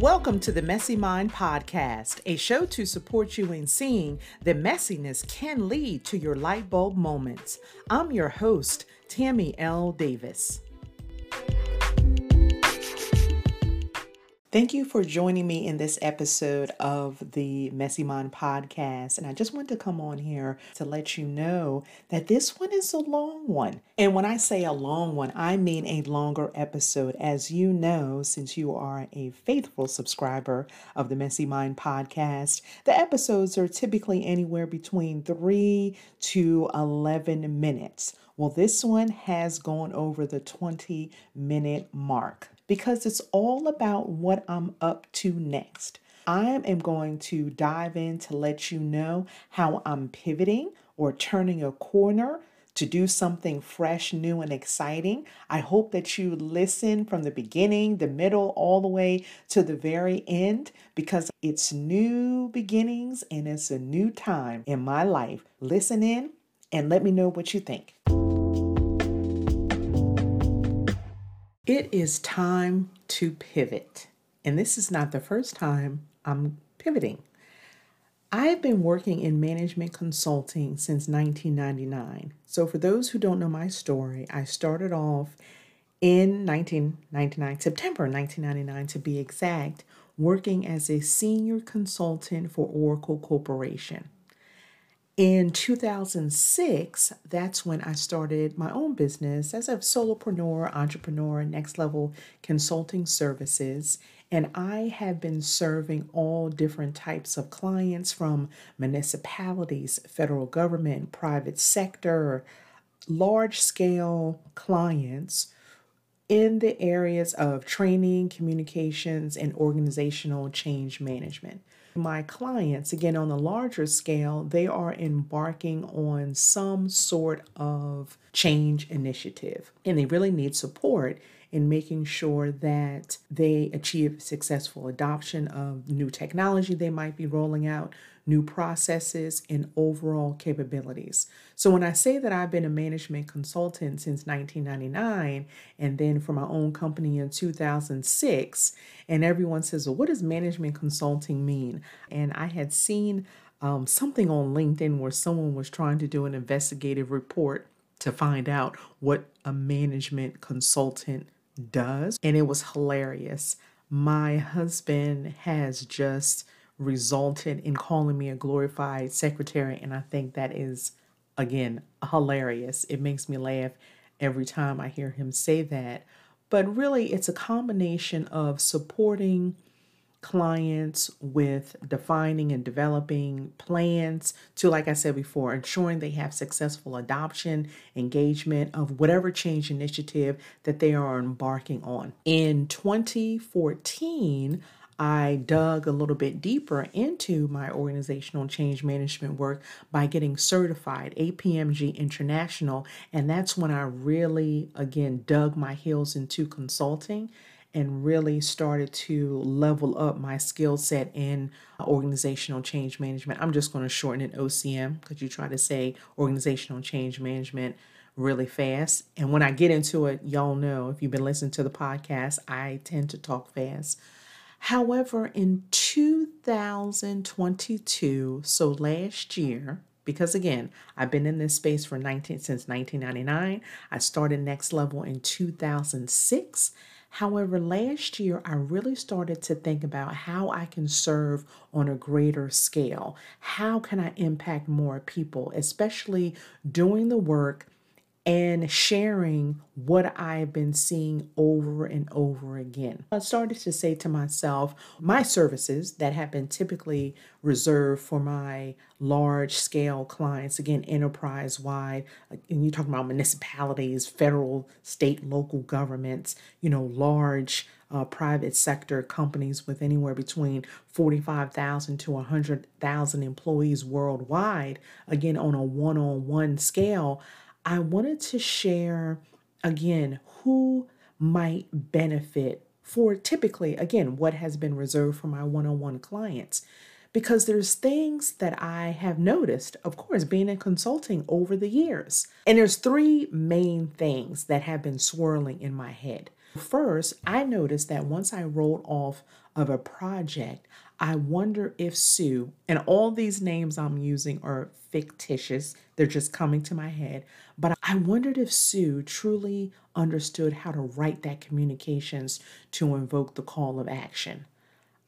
Welcome to the Messy Mind Podcast, a show to support you in seeing that messiness can lead to your light bulb moments. I'm your host, Tammy L. Davis. Thank you for joining me in this episode of the Messy Mind podcast. And I just want to come on here to let you know that this one is a long one. And when I say a long one, I mean a longer episode. As you know, since you are a faithful subscriber of the Messy Mind podcast, the episodes are typically anywhere between three to 11 minutes. Well, this one has gone over the 20 minute mark because it's all about what I'm up to next. I am going to dive in to let you know how I'm pivoting or turning a corner to do something fresh, new, and exciting. I hope that you listen from the beginning, the middle, all the way to the very end because it's new beginnings and it's a new time in my life. Listen in and let me know what you think. It is time to pivot. And this is not the first time I'm pivoting. I've been working in management consulting since 1999. So, for those who don't know my story, I started off in 1999, September 1999 to be exact, working as a senior consultant for Oracle Corporation. In 2006, that's when I started my own business as a solopreneur, entrepreneur, NexLevel consulting services. And I have been serving all different types of clients from municipalities, federal government, private sector, large scale clients in the areas of training, communications, and organizational change management. My clients, again, on the larger scale, they are embarking on some sort of change initiative and they really need support in making sure that they achieve successful adoption of new technology they might be rolling out, new processes, and overall capabilities. So, when I say that I've been a management consultant since 1999 and then for my own company in 2006, and everyone says, Well, what does management consulting mean? And I had seen um, something on LinkedIn where someone was trying to do an investigative report to find out what a management consultant does. And it was hilarious. My husband has just resulted in calling me a glorified secretary. And I think that is, again, hilarious. It makes me laugh every time I hear him say that. But really, it's a combination of supporting clients with defining and developing plans to, like I said before, ensuring they have successful adoption, engagement of whatever change initiative that they are embarking on. In 2014, I dug a little bit deeper into my organizational change management work by getting certified APMG International. And that's when I really, again, dug my heels into consulting and really started to level up my skill set in organizational change management. I'm just going to shorten it OCM because you try to say organizational change management really fast. And when I get into it, y'all know if you've been listening to the podcast, I tend to talk fast. However, in 2022, so last year, because again, I've been in this space for 19 since 1999. I started NexLevel in 2006 However, last year I really started to think about how I can serve on a greater scale. How can I impact more people, especially doing the work and sharing what I've been seeing over and over again. I started to say to myself, my services that have been typically reserved for my large scale clients, again, enterprise wide, and you talk about municipalities, federal, state, local governments, you know, large uh, private sector companies with anywhere between 45,000 to 100,000 employees worldwide, again, on a one on one scale. I wanted to share again who might benefit for typically, again, what has been reserved for my one on one clients. because there's things that I have noticed, of course, being in consulting over the years. And there's three main things that have been swirling in my head. First, I noticed that once I rolled off of a project, I wonder if Sue, and all these names I'm using are fictitious, they're just coming to my head, but I wondered if Sue truly understood how to write that communications to invoke the call of action.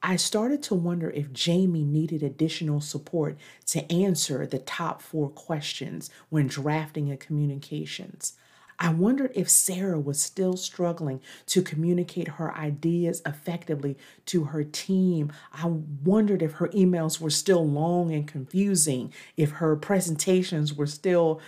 I started to wonder if Jamie needed additional support to answer the top four questions when drafting a communications. I wondered if Sarah was still struggling to communicate her ideas effectively to her team. I wondered if her emails were still long and confusing, if her presentations were still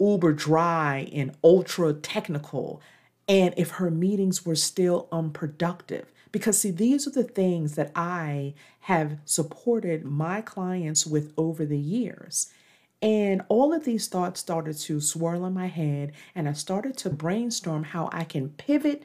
uber dry and ultra technical, and if her meetings were still unproductive. Because, see, these are the things that I have supported my clients with over the years. And all of these thoughts started to swirl in my head, and I started to brainstorm how I can pivot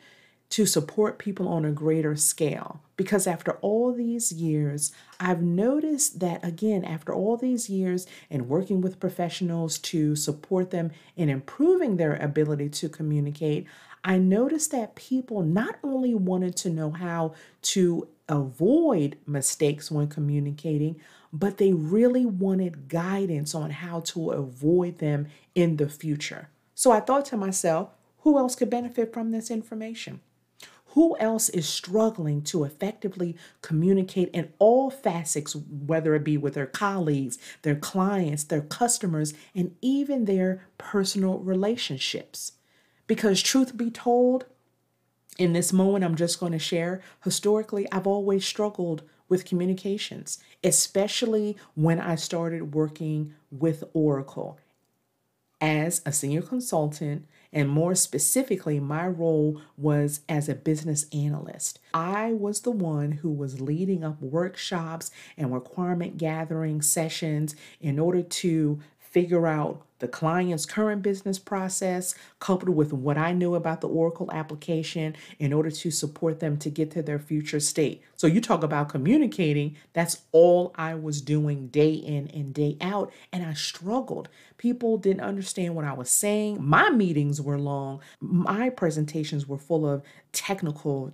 to support people on a greater scale. Because after all these years, I've noticed that again, after all these years and working with professionals to support them in improving their ability to communicate, I noticed that people not only wanted to know how to avoid mistakes when communicating, but they really wanted guidance on how to avoid them in the future. So I thought to myself, who else could benefit from this information? Who else is struggling to effectively communicate in all facets, whether it be with their colleagues, their clients, their customers, and even their personal relationships? Because, truth be told, in this moment, I'm just going to share historically, I've always struggled with communications, especially when I started working with Oracle as a senior consultant. And more specifically, my role was as a business analyst. I was the one who was leading up workshops and requirement gathering sessions in order to figure out the client's current business process coupled with what I knew about the Oracle application in order to support them to get to their future state. So you talk about communicating, that's all I was doing day in and day out and I struggled. People didn't understand what I was saying. My meetings were long. My presentations were full of technical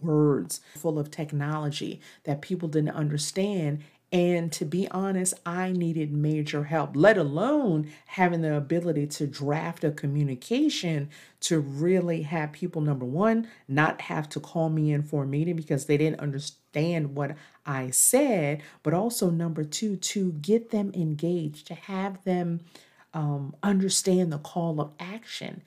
words, full of technology that people didn't understand and to be honest, I needed major help, let alone having the ability to draft a communication to really have people, number one, not have to call me in for a meeting because they didn't understand what I said, but also, number two, to get them engaged, to have them um, understand the call of action.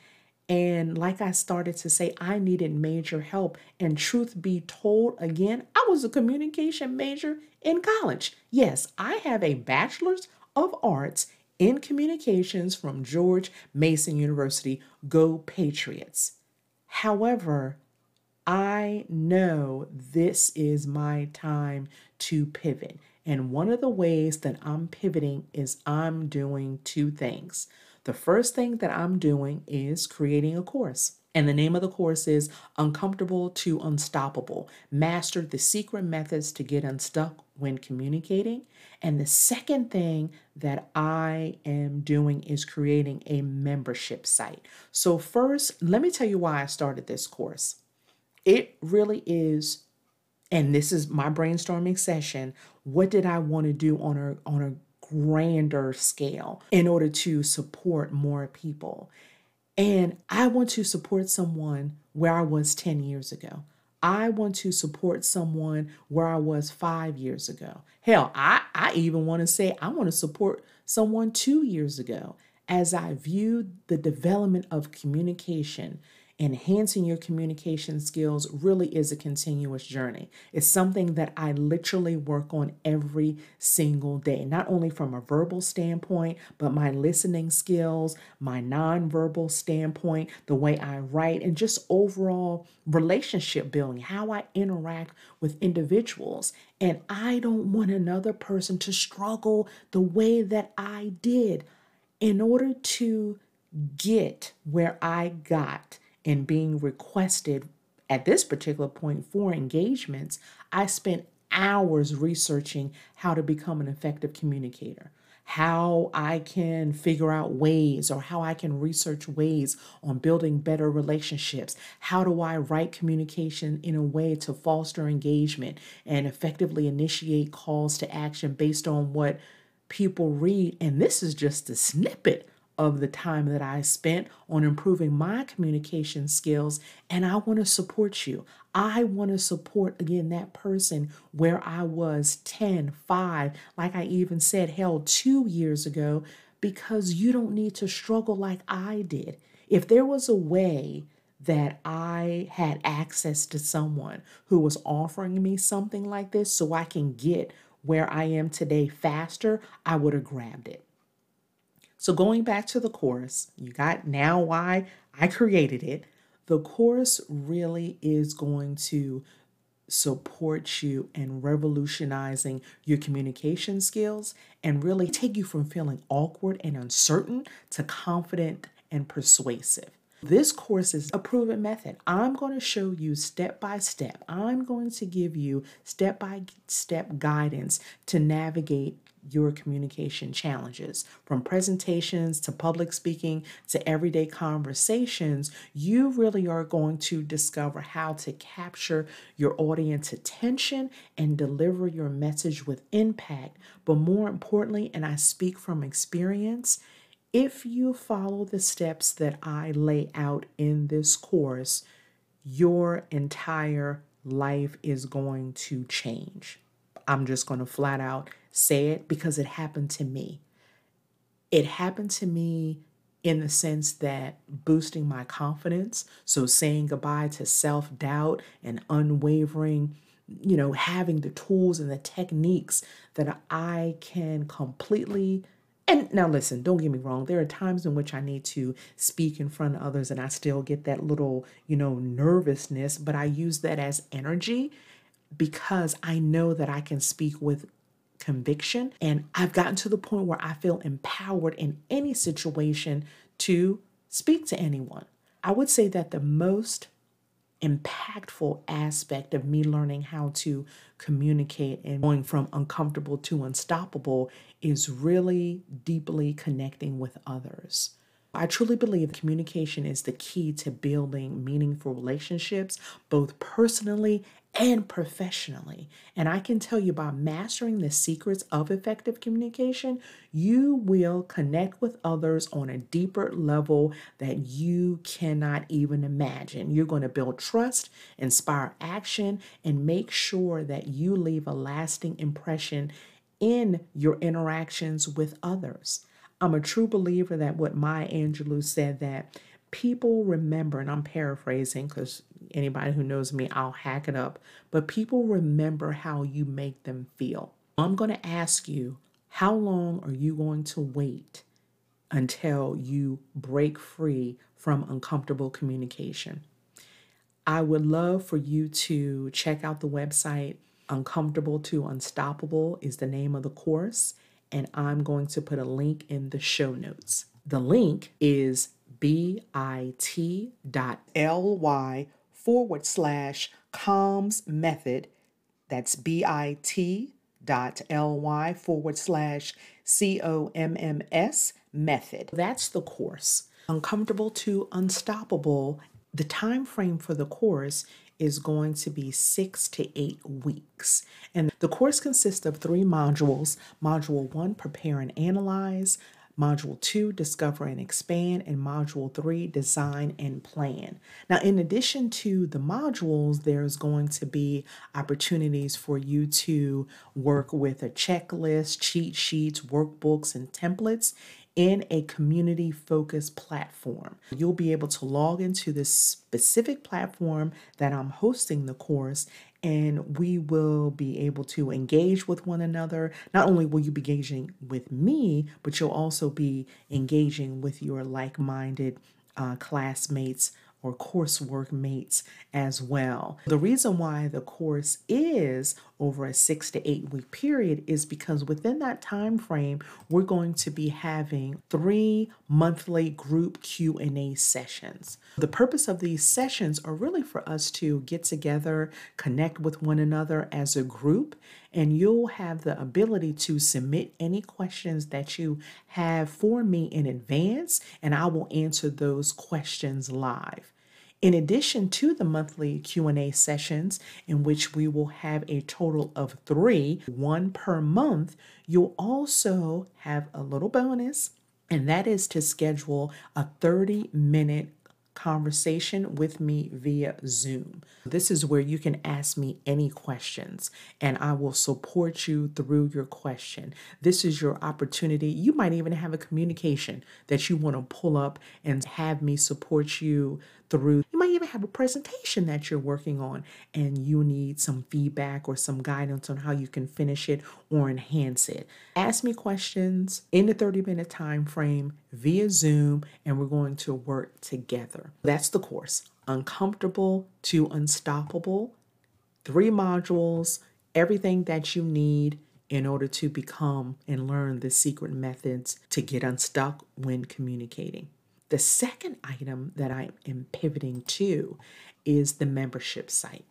And like I started to say, I needed major help. And truth be told, again, was a communication major in college. Yes, I have a bachelor's of arts in communications from George Mason University. Go Patriots. However, I know this is my time to pivot. And one of the ways that I'm pivoting is I'm doing two things. The first thing that I'm doing is creating a course. And the name of the course is Uncomfortable to Unstoppable Master the Secret Methods to Get Unstuck When Communicating. And the second thing that I am doing is creating a membership site. So, first, let me tell you why I started this course. It really is, and this is my brainstorming session. What did I want to do on a, on a grander scale in order to support more people. And I want to support someone where I was 10 years ago. I want to support someone where I was five years ago. Hell, I, I even want to say I want to support someone two years ago as I viewed the development of communication enhancing your communication skills really is a continuous journey. It's something that I literally work on every single day, not only from a verbal standpoint, but my listening skills, my nonverbal standpoint, the way I write, and just overall relationship building, how I interact with individuals. And I don't want another person to struggle the way that I did in order to get where I got and being requested at this particular point for engagements, I spent hours researching how to become an effective communicator how I can figure out ways or how I can research ways on building better relationships. How do I write communication in a way to foster engagement and effectively initiate calls to action based on what people read? And this is just a snippet of the time that I spent on improving my communication skills, and I want to support you. I want to support again that person where I was 10, 5, like I even said, hell, two years ago, because you don't need to struggle like I did. If there was a way that I had access to someone who was offering me something like this so I can get where I am today faster, I would have grabbed it. So, going back to the course, you got now why I created it. The course really is going to support you in revolutionizing your communication skills and really take you from feeling awkward and uncertain to confident and persuasive. This course is a proven method. I'm going to show you step by step. I'm going to give you step by step guidance to navigate your communication challenges. From presentations to public speaking to everyday conversations, you really are going to discover how to capture your audience attention and deliver your message with impact. But more importantly, and I speak from experience, if you follow the steps that I lay out in this course, your entire life is going to change. I'm just going to flat out say it because it happened to me. It happened to me in the sense that boosting my confidence, so saying goodbye to self doubt and unwavering, you know, having the tools and the techniques that I can completely. And now, listen, don't get me wrong. There are times in which I need to speak in front of others and I still get that little, you know, nervousness, but I use that as energy because I know that I can speak with conviction. And I've gotten to the point where I feel empowered in any situation to speak to anyone. I would say that the most impactful aspect of me learning how to communicate and going from uncomfortable to unstoppable is really deeply connecting with others. I truly believe communication is the key to building meaningful relationships, both personally and professionally. And I can tell you by mastering the secrets of effective communication, you will connect with others on a deeper level that you cannot even imagine. You're going to build trust, inspire action, and make sure that you leave a lasting impression in your interactions with others. I'm a true believer that what Maya Angelou said that people remember, and I'm paraphrasing because anybody who knows me, I'll hack it up, but people remember how you make them feel. I'm going to ask you, how long are you going to wait until you break free from uncomfortable communication? I would love for you to check out the website. Uncomfortable to Unstoppable is the name of the course, and I'm going to put a link in the show notes. The link is bit.ly forward slash comms method. That's bit.ly forward slash C O M M S method. That's the course. Uncomfortable to Unstoppable. The time frame for the course is going to be six to eight weeks. And the course consists of three modules. Module one, prepare and analyze. Module 2, Discover and Expand, and Module 3, Design and Plan. Now, in addition to the modules, there's going to be opportunities for you to work with a checklist, cheat sheets, workbooks, and templates in a community focused platform. You'll be able to log into this specific platform that I'm hosting the course and we will be able to engage with one another. Not only will you be engaging with me, but you'll also be engaging with your like minded uh, classmates or coursework mates as well. The reason why the course is over a six to eight week period is because within that time frame, we're going to be having three monthly group Q&A sessions. The purpose of these sessions are really for us to get together, connect with one another as a group, and you'll have the ability to submit any questions that you have for me in advance, and I will answer those questions live. In addition to the monthly Q&A sessions in which we will have a total of 3, one per month, you'll also have a little bonus and that is to schedule a 30 minute conversation with me via Zoom. This is where you can ask me any questions and I will support you through your question. This is your opportunity. You might even have a communication that you want to pull up and have me support you through. You might even have a presentation that you're working on and you need some feedback or some guidance on how you can finish it or enhance it. Ask me questions in the 30 minute time frame via Zoom and we're going to work together. That's the course. Uncomfortable to unstoppable. Three modules, everything that you need in order to become and learn the secret methods to get unstuck when communicating. The second item that I am pivoting to is the membership site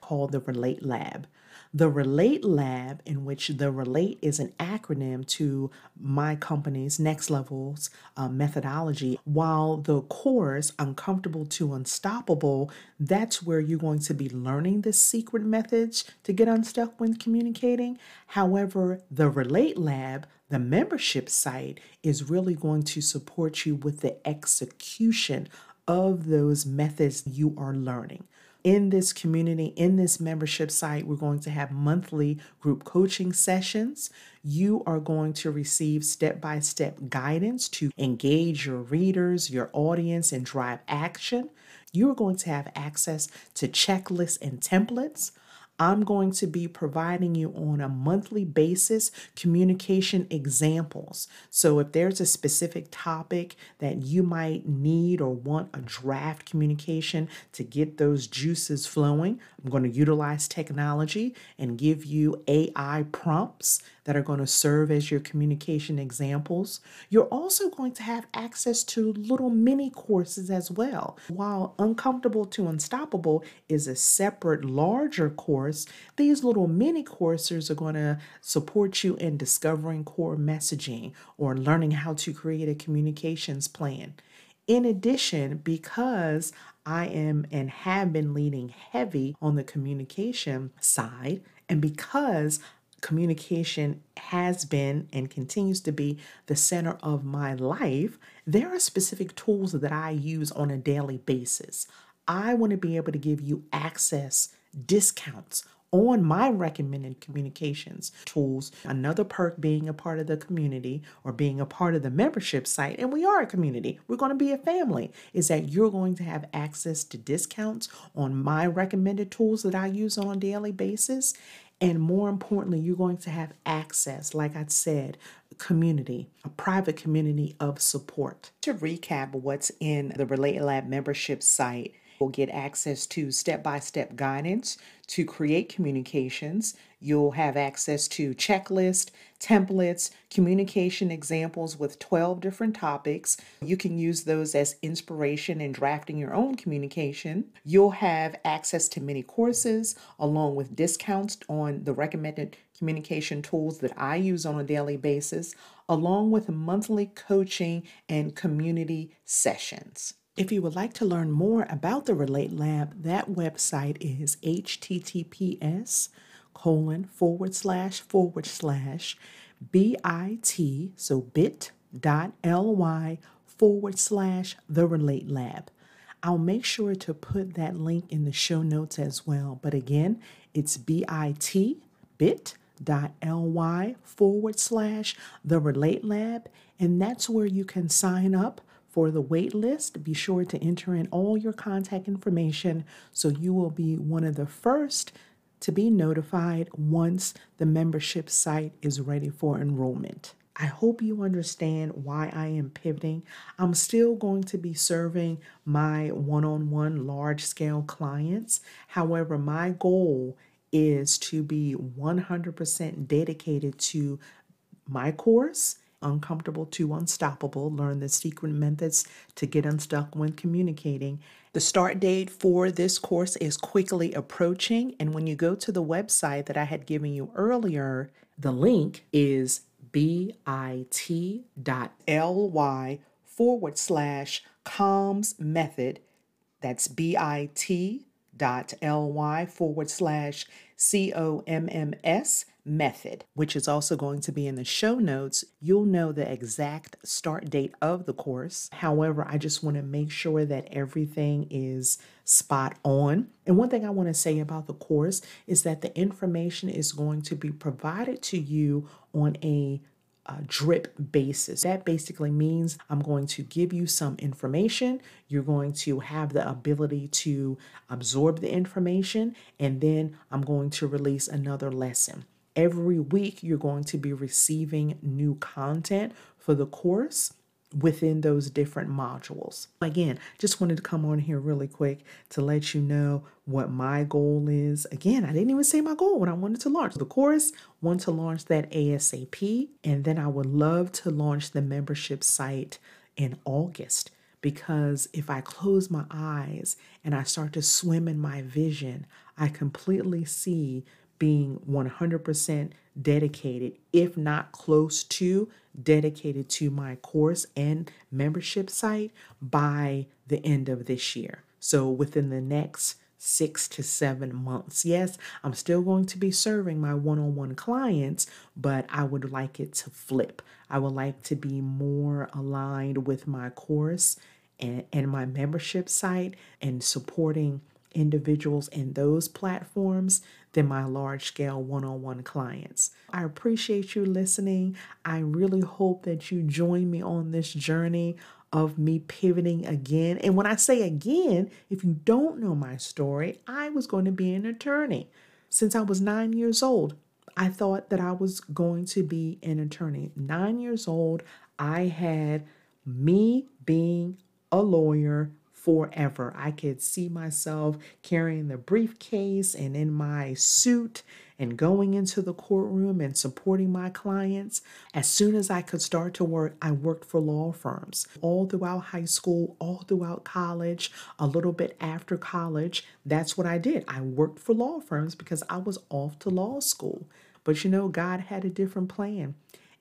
called the Relate Lab. The Relate Lab, in which the Relate is an acronym to my company's next levels uh, methodology, while the course, Uncomfortable to Unstoppable, that's where you're going to be learning the secret methods to get unstuck when communicating. However, the Relate Lab, the membership site, is really going to support you with the execution of those methods you are learning in this community, in this membership site, we're going to have monthly group coaching sessions. You are going to receive step by step guidance to engage your readers, your audience, and drive action. You are going to have access to checklists and templates. I'm going to be providing you on a monthly basis communication examples. So, if there's a specific topic that you might need or want a draft communication to get those juices flowing, I'm going to utilize technology and give you AI prompts that are going to serve as your communication examples. You're also going to have access to little mini courses as well. While Uncomfortable to Unstoppable is a separate, larger course, these little mini courses are going to support you in discovering core messaging or learning how to create a communications plan. In addition, because I am and have been leaning heavy on the communication side, and because communication has been and continues to be the center of my life, there are specific tools that I use on a daily basis. I want to be able to give you access, discounts on my recommended communications tools. Another perk being a part of the community or being a part of the membership site, and we are a community, we're going to be a family, is that you're going to have access to discounts on my recommended tools that I use on a daily basis. And more importantly, you're going to have access, like I said, community, a private community of support. To recap what's in the Relate Lab membership site, You'll get access to step by step guidance to create communications. You'll have access to checklist, templates, communication examples with 12 different topics. You can use those as inspiration in drafting your own communication. You'll have access to many courses along with discounts on the recommended communication tools that I use on a daily basis, along with monthly coaching and community sessions. If you would like to learn more about the Relate Lab, that website is https colon forward slash forward slash bit, so bit dot ly forward slash the Relate Lab. I'll make sure to put that link in the show notes as well. But again, it's bit bit dot ly forward slash the Relate Lab, and that's where you can sign up for the wait list, be sure to enter in all your contact information so you will be one of the first to be notified once the membership site is ready for enrollment. I hope you understand why I am pivoting. I'm still going to be serving my one on one large scale clients. However, my goal is to be 100% dedicated to my course, Uncomfortable to Unstoppable Learn the Secret Methods to Get Unstuck When Communicating. The start date for this course is quickly approaching. And when you go to the website that I had given you earlier, the link is bit.ly forward slash comms method. That's bit.ly forward slash C O M M S method, which is also going to be in the show notes. You'll know the exact start date of the course. However, I just want to make sure that everything is spot on. And one thing I want to say about the course is that the information is going to be provided to you on a uh, drip basis. That basically means I'm going to give you some information. You're going to have the ability to absorb the information, and then I'm going to release another lesson. Every week, you're going to be receiving new content for the course within those different modules. Again, just wanted to come on here really quick to let you know what my goal is. Again, I didn't even say my goal when I wanted to launch the course, want to launch that ASAP, and then I would love to launch the membership site in August because if I close my eyes and I start to swim in my vision, I completely see being 100% dedicated, if not close to dedicated to my course and membership site by the end of this year. So within the next six to seven months. Yes, I'm still going to be serving my one on one clients, but I would like it to flip. I would like to be more aligned with my course and, and my membership site and supporting individuals in those platforms than my large scale one on one clients. I appreciate you listening. I really hope that you join me on this journey of me pivoting again. And when I say again, if you don't know my story, I was going to be an attorney. Since I was nine years old, I thought that I was going to be an attorney. Nine years old, I had me being a lawyer forever. I could see myself carrying the briefcase and in my suit and going into the courtroom and supporting my clients. As soon as I could start to work, I worked for law firms all throughout high school, all throughout college, a little bit after college. That's what I did. I worked for law firms because I was off to law school. But you know, God had a different plan.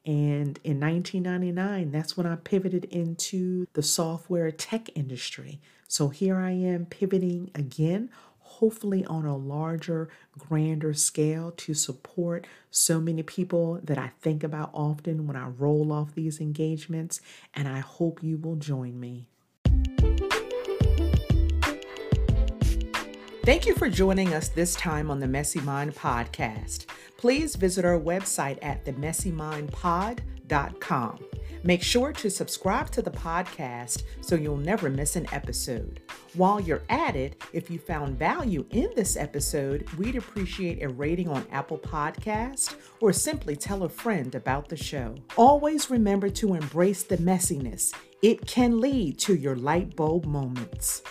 And in 1999, that's when I pivoted into the software tech industry. So here I am pivoting again, hopefully on a larger, grander scale to support so many people that I think about often when I roll off these engagements. And I hope you will join me. Thank you for joining us this time on the Messy Mind Podcast. Please visit our website at themessymindpod.com. Make sure to subscribe to the podcast so you'll never miss an episode. While you're at it, if you found value in this episode, we'd appreciate a rating on Apple Podcast or simply tell a friend about the show. Always remember to embrace the messiness. It can lead to your light bulb moments.